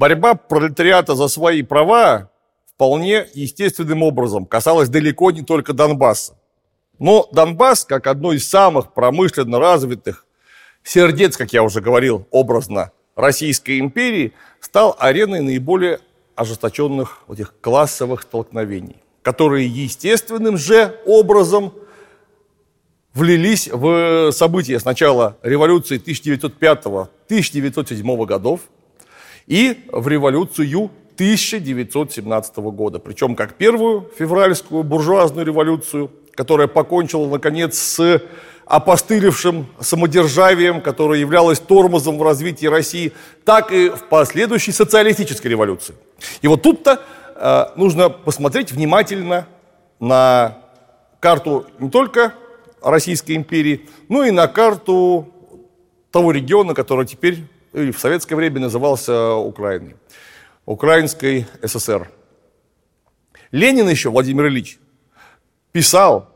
борьба пролетариата за свои права вполне естественным образом касалась далеко не только Донбасса. Но Донбасс, как одно из самых промышленно развитых сердец, как я уже говорил, образно Российской империи, стал ареной наиболее ожесточенных этих классовых столкновений, которые естественным же образом влились в события сначала революции 1905-1907 годов и в революцию 1917 года. Причем как первую февральскую буржуазную революцию, которая покончила, наконец, с опостылевшим самодержавием, которое являлось тормозом в развитии России, так и в последующей социалистической революции. И вот тут-то э, нужно посмотреть внимательно на карту не только Российской империи, но и на карту того региона, который теперь или в советское время назывался Украиной, Украинской ССР. Ленин еще, Владимир Ильич, писал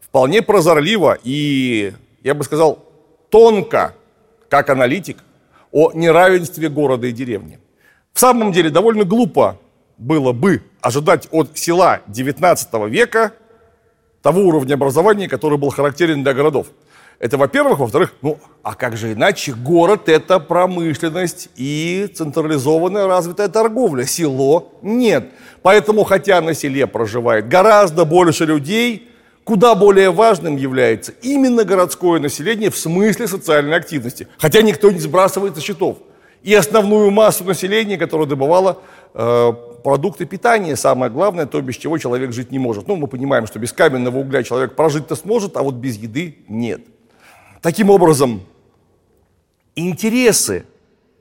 вполне прозорливо и, я бы сказал, тонко, как аналитик, о неравенстве города и деревни. В самом деле довольно глупо было бы ожидать от села XIX века того уровня образования, который был характерен для городов. Это, во-первых. Во-вторых, ну, а как же иначе? Город – это промышленность и централизованная развитая торговля. Село – нет. Поэтому, хотя на селе проживает гораздо больше людей, куда более важным является именно городское население в смысле социальной активности. Хотя никто не сбрасывает со счетов. И основную массу населения, которая добывала э, продукты питания, самое главное, то, без чего человек жить не может. Ну, мы понимаем, что без каменного угля человек прожить-то сможет, а вот без еды нет. Таким образом, интересы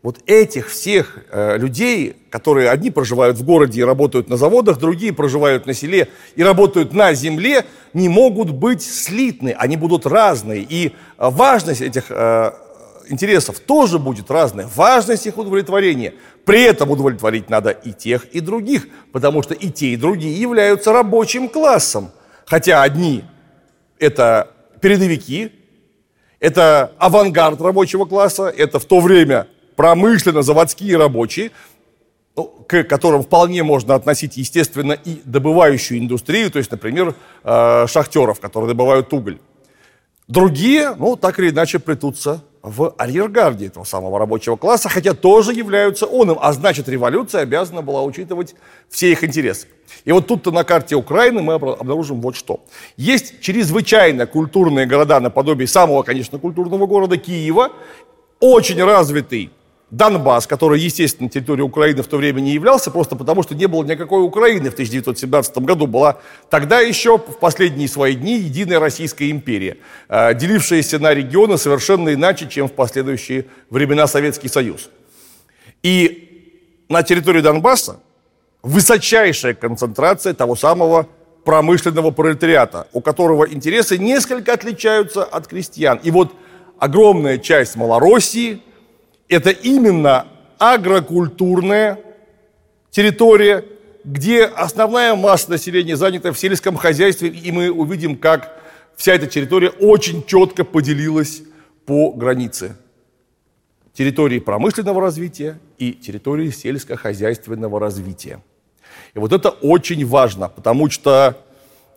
вот этих всех э, людей, которые одни проживают в городе и работают на заводах, другие проживают на селе и работают на земле, не могут быть слитны, они будут разные. И э, важность этих э, интересов тоже будет разная, важность их удовлетворения. При этом удовлетворить надо и тех, и других, потому что и те, и другие являются рабочим классом. Хотя одни это передовики, это авангард рабочего класса, это в то время промышленно-заводские рабочие, ну, к которым вполне можно относить, естественно, и добывающую индустрию, то есть, например, э, шахтеров, которые добывают уголь. Другие, ну, так или иначе, плетутся в арьергарде этого самого рабочего класса, хотя тоже являются оным, а значит, революция обязана была учитывать все их интересы. И вот тут-то на карте Украины мы обнаружим вот что. Есть чрезвычайно культурные города наподобие самого, конечно, культурного города Киева, очень развитый Донбасс, который, естественно, территорией Украины в то время не являлся, просто потому что не было никакой Украины в 1917 году. Была тогда еще в последние свои дни единая Российская империя, э, делившаяся на регионы совершенно иначе, чем в последующие времена Советский Союз. И на территории Донбасса высочайшая концентрация того самого промышленного пролетариата, у которого интересы несколько отличаются от крестьян. И вот огромная часть Малороссии – это именно агрокультурная территория, где основная масса населения занята в сельском хозяйстве, и мы увидим, как вся эта территория очень четко поделилась по границе территории промышленного развития и территории сельскохозяйственного развития. И вот это очень важно, потому что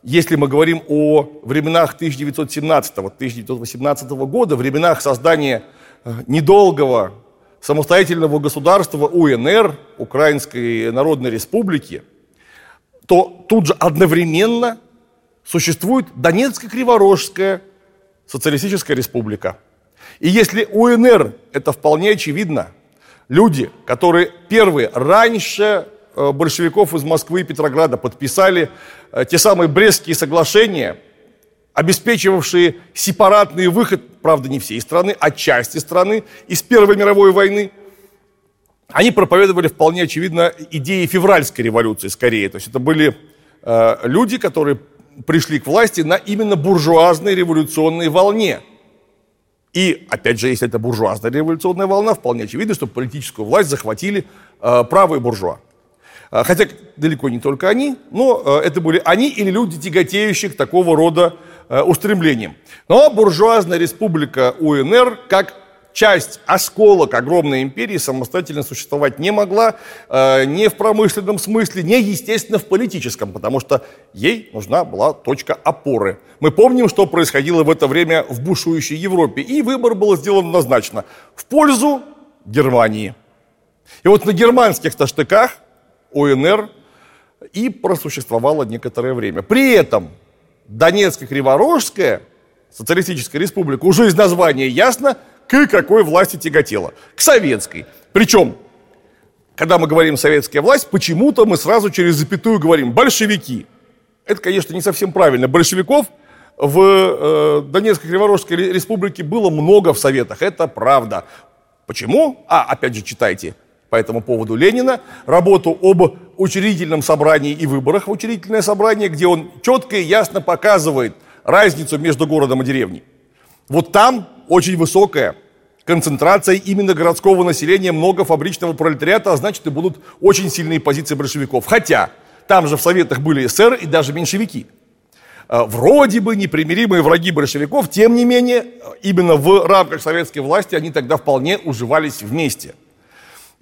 если мы говорим о временах 1917-1918 года, временах создания э, недолгого самостоятельного государства УНР, Украинской Народной Республики, то тут же одновременно существует Донецкая Криворожская социалистическая республика. И если УНР, это вполне очевидно, люди, которые первые, раньше э, большевиков из Москвы и Петрограда подписали э, те самые Брестские соглашения – обеспечивавшие сепаратный выход, правда, не всей страны, а части страны из Первой мировой войны, они проповедовали вполне очевидно идеи февральской революции скорее. То есть это были э, люди, которые пришли к власти на именно буржуазной революционной волне. И, опять же, если это буржуазная революционная волна, вполне очевидно, что политическую власть захватили э, правые буржуа. Э, хотя далеко не только они, но э, это были они или люди, тяготеющие к такого рода Э, устремлениям. Но буржуазная республика УНР, как часть, осколок огромной империи самостоятельно существовать не могла, не в промышленном смысле, не, естественно, в политическом, потому что ей нужна была точка опоры. Мы помним, что происходило в это время в бушующей Европе, и выбор был сделан однозначно в пользу Германии. И вот на германских-то штыках ОНР и просуществовала некоторое время. При этом Донецкая Криворожская социалистическая республика уже из названия ясно – к какой власти тяготела? К советской. Причем, когда мы говорим «советская власть», почему-то мы сразу через запятую говорим «большевики». Это, конечно, не совсем правильно. Большевиков в э, Донецкой Криворожской республике было много в Советах, это правда. Почему? А, опять же, читайте по этому поводу Ленина, работу об учредительном собрании и выборах в учредительное собрание, где он четко и ясно показывает разницу между городом и деревней. Вот там очень высокая концентрация именно городского населения, много фабричного пролетариата, а значит и будут очень сильные позиции большевиков. Хотя там же в Советах были эсеры и даже меньшевики. А, вроде бы непримиримые враги большевиков, тем не менее, именно в рамках советской власти они тогда вполне уживались вместе.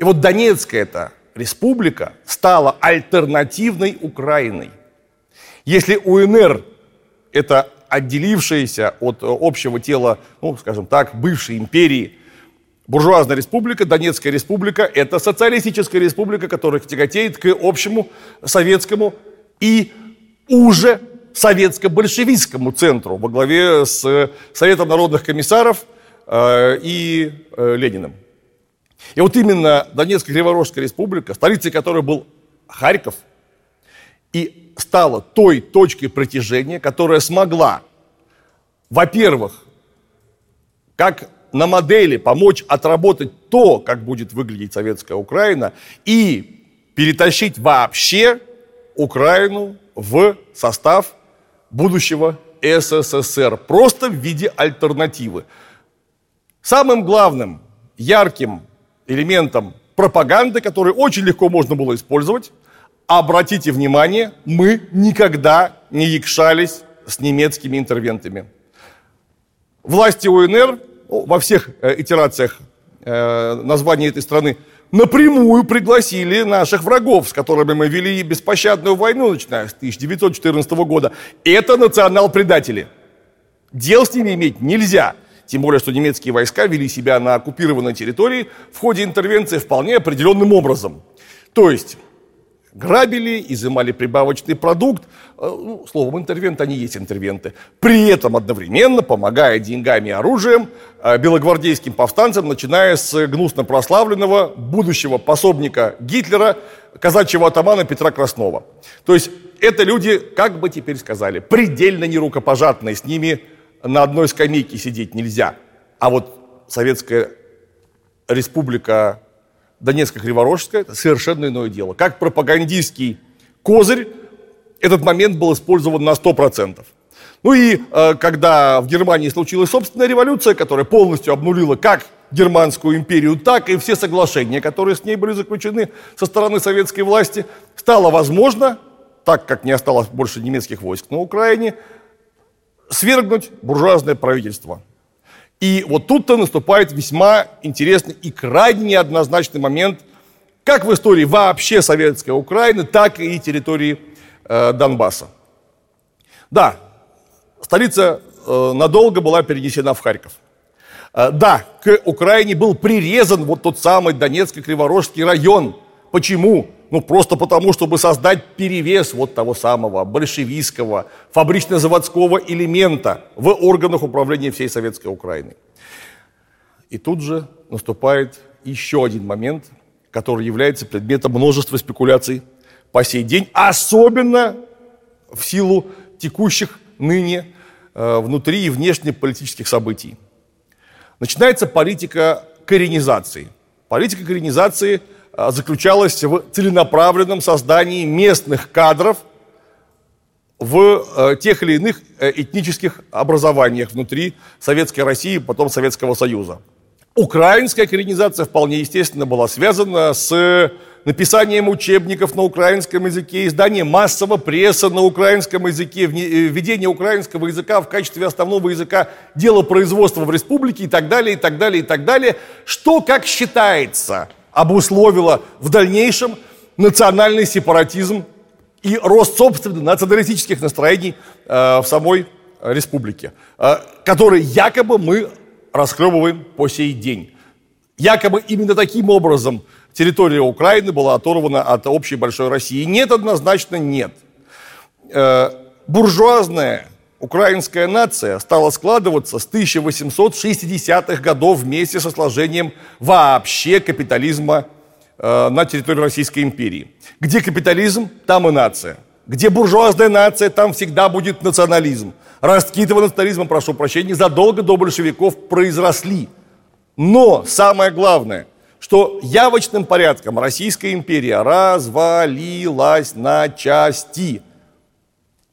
И вот Донецкая эта республика стала альтернативной Украиной. Если УНР это отделившаяся от э, общего тела, ну, скажем так, бывшей империи, буржуазная республика, Донецкая республика, это социалистическая республика, которая тяготеет к общему советскому и уже советско-большевистскому центру во главе с Советом народных комиссаров э, и э, Лениным. И вот именно Донецкая Криворожская республика, столицей которой был Харьков, и стала той точкой притяжения, которая смогла, во-первых, как на модели помочь отработать то, как будет выглядеть советская Украина, и перетащить вообще Украину в состав будущего СССР, просто в виде альтернативы. Самым главным, ярким элементом пропаганды, который очень легко можно было использовать, Обратите внимание, мы никогда не якшались с немецкими интервентами. Власти УНР ну, во всех э, итерациях э, названия этой страны напрямую пригласили наших врагов, с которыми мы вели беспощадную войну, начиная с 1914 года. Это национал-предатели. Дел с ними иметь нельзя. Тем более, что немецкие войска вели себя на оккупированной территории в ходе интервенции вполне определенным образом. То есть грабили, изымали прибавочный продукт. Э, ну, словом, интервенты, они есть интервенты. При этом одновременно помогая деньгами и оружием э, белогвардейским повстанцам, начиная с гнусно прославленного будущего пособника Гитлера, казачьего атамана Петра Краснова. То есть это люди, как бы теперь сказали, предельно нерукопожатные, с ними на одной скамейке сидеть нельзя. А вот Советская Республика Донецко-Криворожская, это совершенно иное дело. Как пропагандистский козырь этот момент был использован на 100%. Ну и э, когда в Германии случилась собственная революция, которая полностью обнулила как Германскую империю, так и все соглашения, которые с ней были заключены со стороны советской власти, стало возможно, так как не осталось больше немецких войск на Украине, свергнуть буржуазное правительство. И вот тут-то наступает весьма интересный и крайне неоднозначный момент, как в истории вообще советской Украины, так и территории э, Донбасса. Да, столица э, надолго была перенесена в Харьков. Э, да, к Украине был прирезан вот тот самый Донецко-Криворожский район. Почему? Ну, просто потому, чтобы создать перевес вот того самого большевистского, фабрично-заводского элемента в органах управления всей советской Украины. И тут же наступает еще один момент, который является предметом множества спекуляций по сей день, особенно в силу текущих ныне э, внутри и внешне политических событий. Начинается политика коренизации. Политика коренизации – заключалась в целенаправленном создании местных кадров в э, тех или иных э, этнических образованиях внутри Советской России, потом Советского Союза. Украинская коренизация вполне естественно была связана с написанием учебников на украинском языке, изданием массового пресса на украинском языке, введение украинского языка в качестве основного языка дела производства в республике и так далее, и так далее, и так далее, что, как считается, обусловило в дальнейшем национальный сепаратизм и рост собственных националистических настроений э, в самой республике, э, который якобы мы расхлебываем по сей день. Якобы именно таким образом территория Украины была оторвана от общей большой России. Нет, однозначно нет. Э, буржуазная украинская нация стала складываться с 1860-х годов вместе со сложением вообще капитализма э, на территории Российской империи. Где капитализм, там и нация. Где буржуазная нация, там всегда будет национализм. Ростки этого национализма, прошу прощения, задолго до большевиков произросли. Но самое главное, что явочным порядком Российская империя развалилась на части.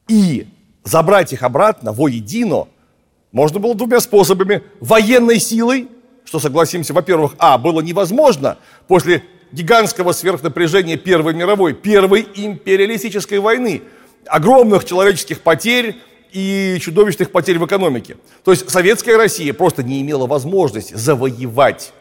И забрать их обратно воедино можно было двумя способами. Военной силой, что, согласимся, во-первых, а, было невозможно после гигантского сверхнапряжения Первой мировой, Первой империалистической войны, огромных человеческих потерь и чудовищных потерь в экономике. То есть советская Россия просто не имела возможности завоевать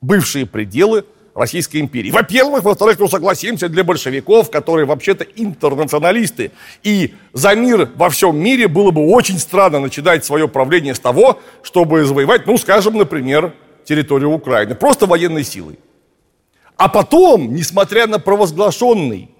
бывшие пределы Российской империи. Во-первых, во-вторых, ну согласимся, для большевиков, которые вообще-то интернационалисты, и за мир во всем мире было бы очень странно начинать свое правление с того, чтобы завоевать, ну, скажем, например, территорию Украины, просто военной силой. А потом, несмотря на провозглашенный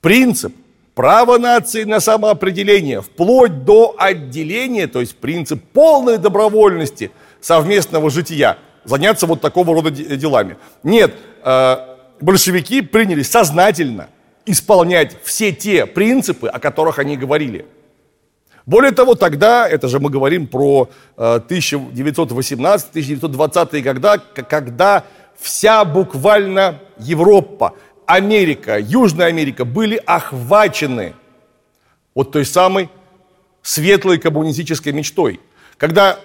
принцип права нации на самоопределение, вплоть до отделения, то есть принцип полной добровольности совместного жития – заняться вот такого рода делами. Нет, э, большевики приняли сознательно исполнять все те принципы, о которых они говорили. Более того, тогда, это же мы говорим про 1918-1920 года, когда вся буквально Европа, Америка, Южная Америка были охвачены вот той самой светлой коммунистической мечтой. Когда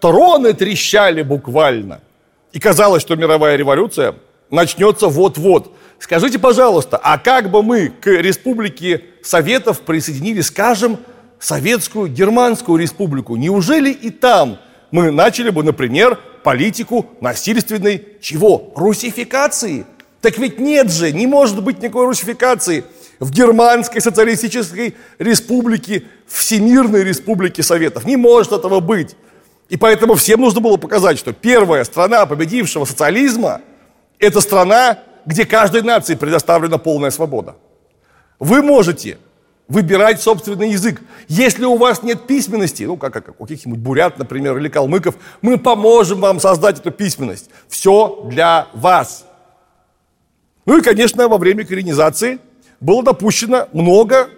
троны трещали буквально – и казалось, что мировая революция начнется вот-вот. Скажите, пожалуйста, а как бы мы к республике Советов присоединили, скажем, Советскую Германскую республику? Неужели и там мы начали бы, например, политику насильственной чего? Русификации? Так ведь нет же, не может быть никакой русификации в Германской социалистической республике, Всемирной республике Советов. Не может этого быть. И поэтому всем нужно было показать, что первая страна победившего социализма – это страна, где каждой нации предоставлена полная свобода. Вы можете выбирать собственный язык. Если у вас нет письменности, ну, как, как у каких-нибудь бурят, например, или калмыков, мы поможем вам создать эту письменность. Все для вас. Ну и, конечно, во время коренизации было допущено много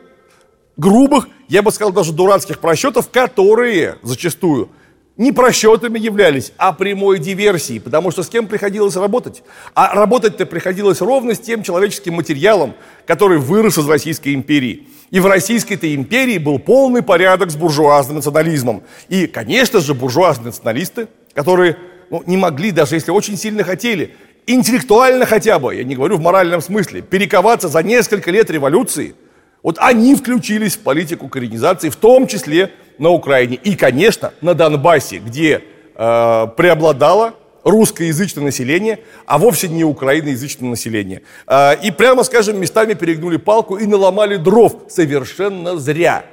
грубых, я бы сказал, даже дурацких просчетов, которые зачастую – не просчетами являлись, а прямой диверсией, потому что с кем приходилось работать? А работать-то приходилось ровно с тем человеческим материалом, который вырос из Российской империи. И в Российской-то империи был полный порядок с буржуазным национализмом. И, конечно же, буржуазные националисты, которые ну, не могли, даже если очень сильно хотели, интеллектуально хотя бы, я не говорю в моральном смысле, перековаться за несколько лет революции, вот они включились в политику коренизации, в том числе на Украине и, конечно, на Донбассе, где э, преобладало русскоязычное население, а вовсе не украиноязычное население. Э, и прямо, скажем, местами перегнули палку и наломали дров совершенно зря.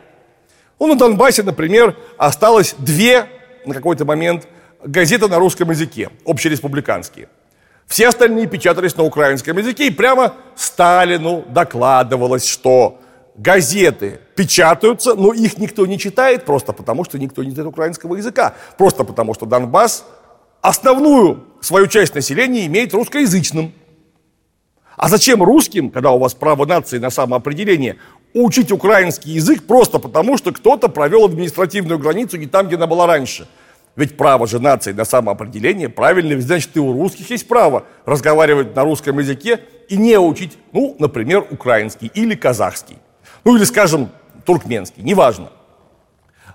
Ну, на Донбассе, например, осталось две на какой-то момент газеты на русском языке, общереспубликанские. Все остальные печатались на украинском языке, и прямо Сталину докладывалось, что газеты печатаются, но их никто не читает, просто потому что никто не знает украинского языка. Просто потому что Донбасс основную свою часть населения имеет русскоязычным. А зачем русским, когда у вас право нации на самоопределение, учить украинский язык просто потому, что кто-то провел административную границу не там, где она была раньше? Ведь право же нации на самоопределение правильно, значит, и у русских есть право разговаривать на русском языке и не учить, ну, например, украинский или казахский ну или, скажем, туркменский, неважно.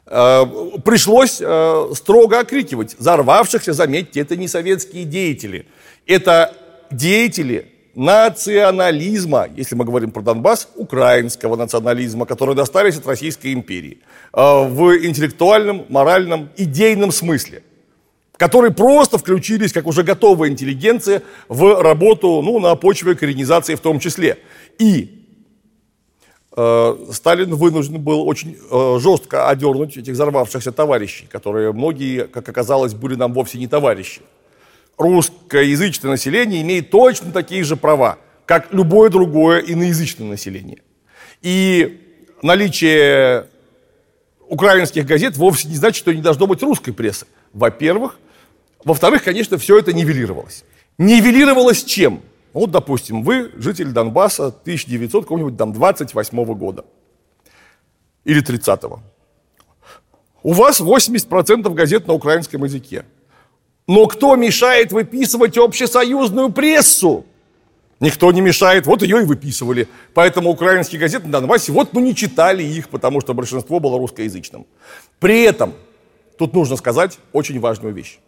Э, пришлось э, строго окрикивать. Взорвавшихся, заметьте, это не советские деятели. Это деятели национализма, если мы говорим про Донбасс, украинского национализма, которые достались от Российской империи, э, в интеллектуальном, моральном, идейном смысле, которые просто включились, как уже готовая интеллигенция, в работу ну, на почве коренизации в том числе. И Сталин вынужден был очень э, жестко одернуть этих взорвавшихся товарищей, которые многие, как оказалось, были нам вовсе не товарищи русскоязычное население имеет точно такие же права, как любое другое иноязычное население. И наличие украинских газет вовсе не значит, что не должно быть русской прессы. Во-первых. Во-вторых, конечно, все это нивелировалось. Нивелировалось чем? Вот, допустим, вы житель Донбасса 1900, какого-нибудь там 28 года. Или 30-го. У вас 80% газет на украинском языке. Но кто мешает выписывать общесоюзную прессу? Никто не мешает, вот ее и выписывали. Поэтому украинские газеты на Донбассе, вот мы не читали их, потому что большинство было русскоязычным. При этом, тут нужно сказать очень важную вещь.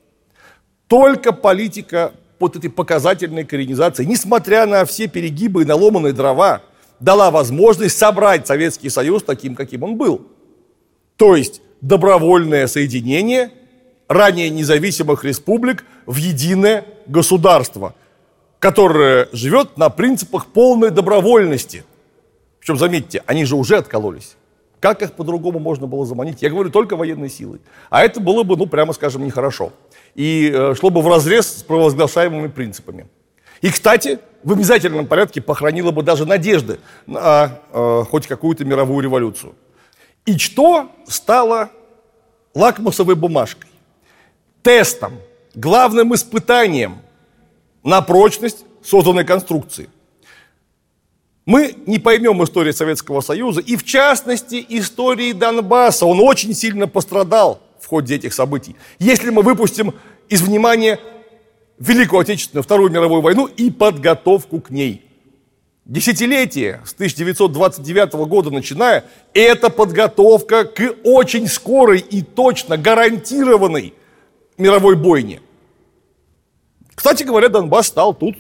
Только политика вот этой показательной коренизации, несмотря на все перегибы и наломанные дрова, дала возможность собрать Советский Союз таким, каким он был. То есть добровольное соединение – ранее независимых республик в единое государство, которое живет на принципах полной добровольности. Причем, заметьте, они же уже откололись. Как их по-другому можно было заманить? Я говорю только военной силой. А это было бы, ну, прямо скажем, нехорошо. И э, шло бы в разрез с провозглашаемыми принципами. И, кстати, в обязательном порядке похоронило бы даже надежды на э, хоть какую-то мировую революцию. И что стало лакмусовой бумажкой? тестом, главным испытанием на прочность созданной конструкции. Мы не поймем истории Советского Союза и, в частности, истории Донбасса. Он очень сильно пострадал в ходе этих событий. Если мы выпустим из внимания Великую Отечественную, Вторую мировую войну и подготовку к ней. Десятилетие с 1929 года начиная, это подготовка к очень скорой и точно гарантированной мировой бойне. Кстати говоря, Донбасс стал тут,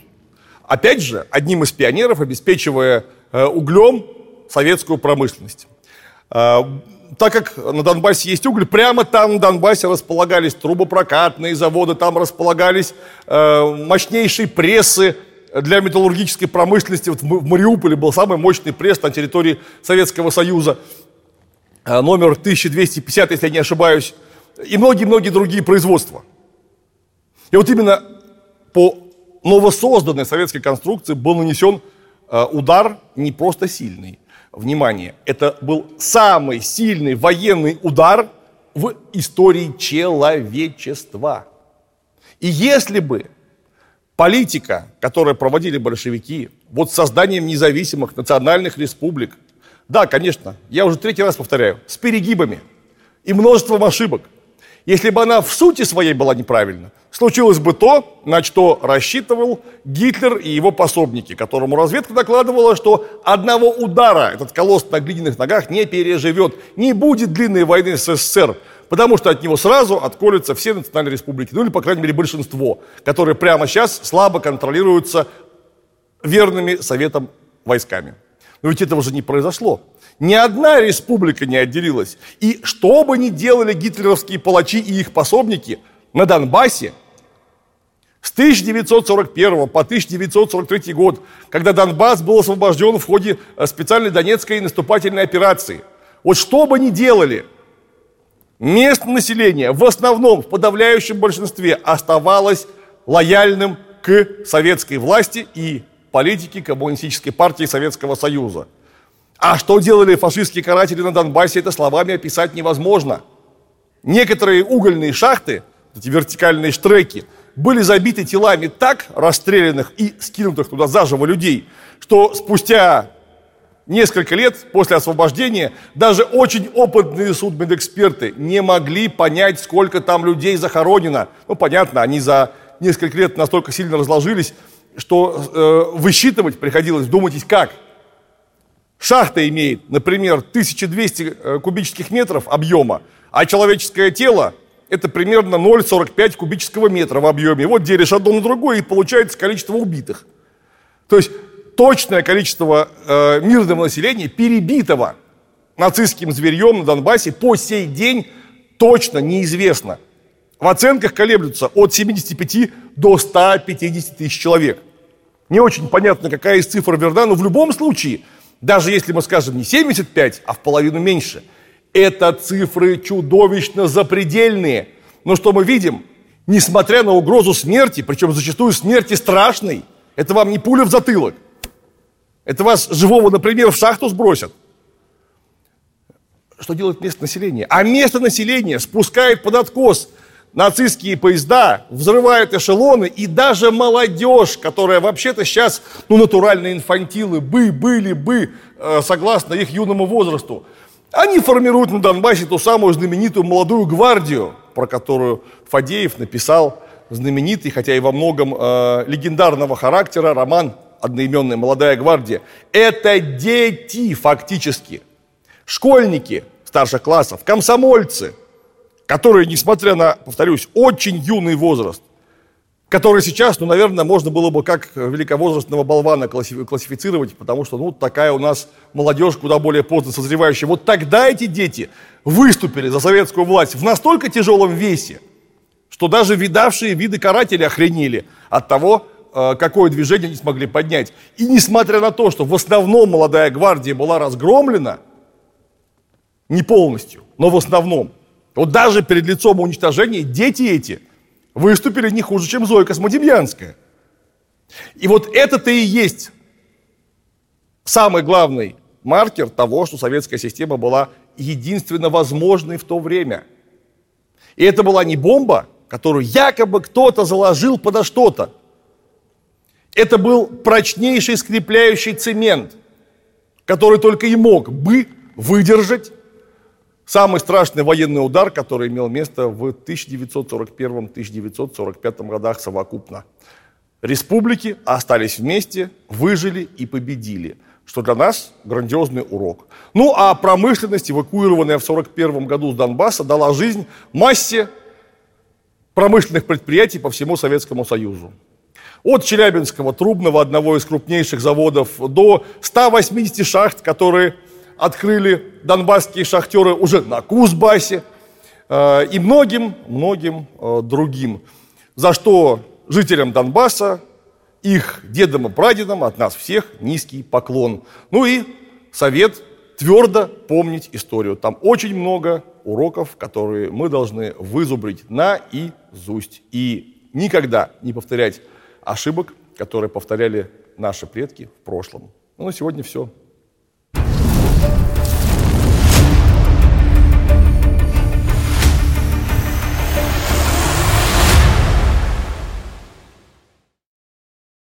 опять же, одним из пионеров, обеспечивая э, углем советскую промышленность. Э, так как на Донбассе есть уголь, прямо там на Донбассе располагались трубопрокатные заводы, там располагались э, мощнейшие прессы для металлургической промышленности. Вот в Мариуполе был самый мощный пресс на территории Советского Союза. Номер 1250, если я не ошибаюсь и многие-многие другие производства. И вот именно по новосозданной советской конструкции был нанесен э, удар не просто сильный. Внимание, это был самый сильный военный удар в истории человечества. И если бы политика, которую проводили большевики, вот созданием независимых национальных республик, да, конечно, я уже третий раз повторяю, с перегибами и множеством ошибок – если бы она в сути своей была неправильна, случилось бы то, на что рассчитывал Гитлер и его пособники, которому разведка докладывала, что одного удара этот колосс на глиняных ногах не переживет, не будет длинной войны с СССР, потому что от него сразу отколются все национальные республики, ну или, по крайней мере, большинство, которые прямо сейчас слабо контролируются верными советом войсками. Но ведь этого же не произошло. Ни одна республика не отделилась. И что бы ни делали гитлеровские палачи и их пособники на Донбассе, с 1941 по 1943 год, когда Донбасс был освобожден в ходе э, специальной Донецкой наступательной операции, вот что бы ни делали, местное население в основном, в подавляющем большинстве оставалось лояльным к советской власти и политике Коммунистической партии Советского Союза. А что делали фашистские каратели на Донбассе, это словами описать невозможно. Некоторые угольные шахты, эти вертикальные штреки, были забиты телами так расстрелянных и скинутых туда заживо людей, что спустя несколько лет после освобождения даже очень опытные судмедэксперты не могли понять, сколько там людей захоронено. Ну, понятно, они за несколько лет настолько сильно разложились, что э, высчитывать приходилось, думайтесь как – Шахта имеет, например, 1200 э, кубических метров объема, а человеческое тело это примерно 0,45 кубического метра в объеме. Вот делишь одно на другое, и получается количество убитых. То есть точное количество э, мирного населения, перебитого нацистским зверьем на Донбассе, по сей день точно неизвестно. В оценках колеблются от 75 до 150 тысяч человек. Не очень понятно, какая из цифр верна, но в любом случае, даже если мы скажем не 75, а в половину меньше, это цифры чудовищно запредельные. Но что мы видим? Несмотря на угрозу смерти, причем зачастую смерти страшной, это вам не пуля в затылок. Это вас живого, например, в шахту сбросят. Что делает местное население? А местное население спускает под откос нацистские поезда, взрывают эшелоны, и даже молодежь, которая вообще-то сейчас, ну, натуральные инфантилы, бы, были бы, э, согласно их юному возрасту, они формируют на Донбассе ту самую знаменитую молодую гвардию, про которую Фадеев написал знаменитый, хотя и во многом э, легендарного характера, роман одноименный «Молодая гвардия». Это дети фактически, школьники старших классов, комсомольцы – которые, несмотря на, повторюсь, очень юный возраст, который сейчас, ну, наверное, можно было бы как великовозрастного болвана классифицировать, потому что, ну, такая у нас молодежь куда более поздно созревающая. Вот тогда эти дети выступили за советскую власть в настолько тяжелом весе, что даже видавшие виды каратели охренели от того, э, какое движение они смогли поднять. И несмотря на то, что в основном молодая гвардия была разгромлена, не полностью, но в основном, вот даже перед лицом уничтожения дети эти выступили не хуже, чем Зоя Космодемьянская. И вот это-то и есть самый главный маркер того, что советская система была единственно возможной в то время. И это была не бомба, которую якобы кто-то заложил подо что-то. Это был прочнейший скрепляющий цемент, который только и мог бы выдержать Самый страшный военный удар, который имел место в 1941-1945 годах совокупно. Республики остались вместе, выжили и победили, что для нас грандиозный урок. Ну а промышленность, эвакуированная в 1941 году с Донбасса, дала жизнь массе промышленных предприятий по всему Советскому Союзу. От Челябинского, Трубного, одного из крупнейших заводов, до 180 шахт, которые открыли донбасские шахтеры уже на Кузбассе э, и многим-многим э, другим. За что жителям Донбасса, их дедам и прадедам от нас всех низкий поклон. Ну и совет твердо помнить историю. Там очень много уроков, которые мы должны вызубрить наизусть. И никогда не повторять ошибок, которые повторяли наши предки в прошлом. Ну, на сегодня все.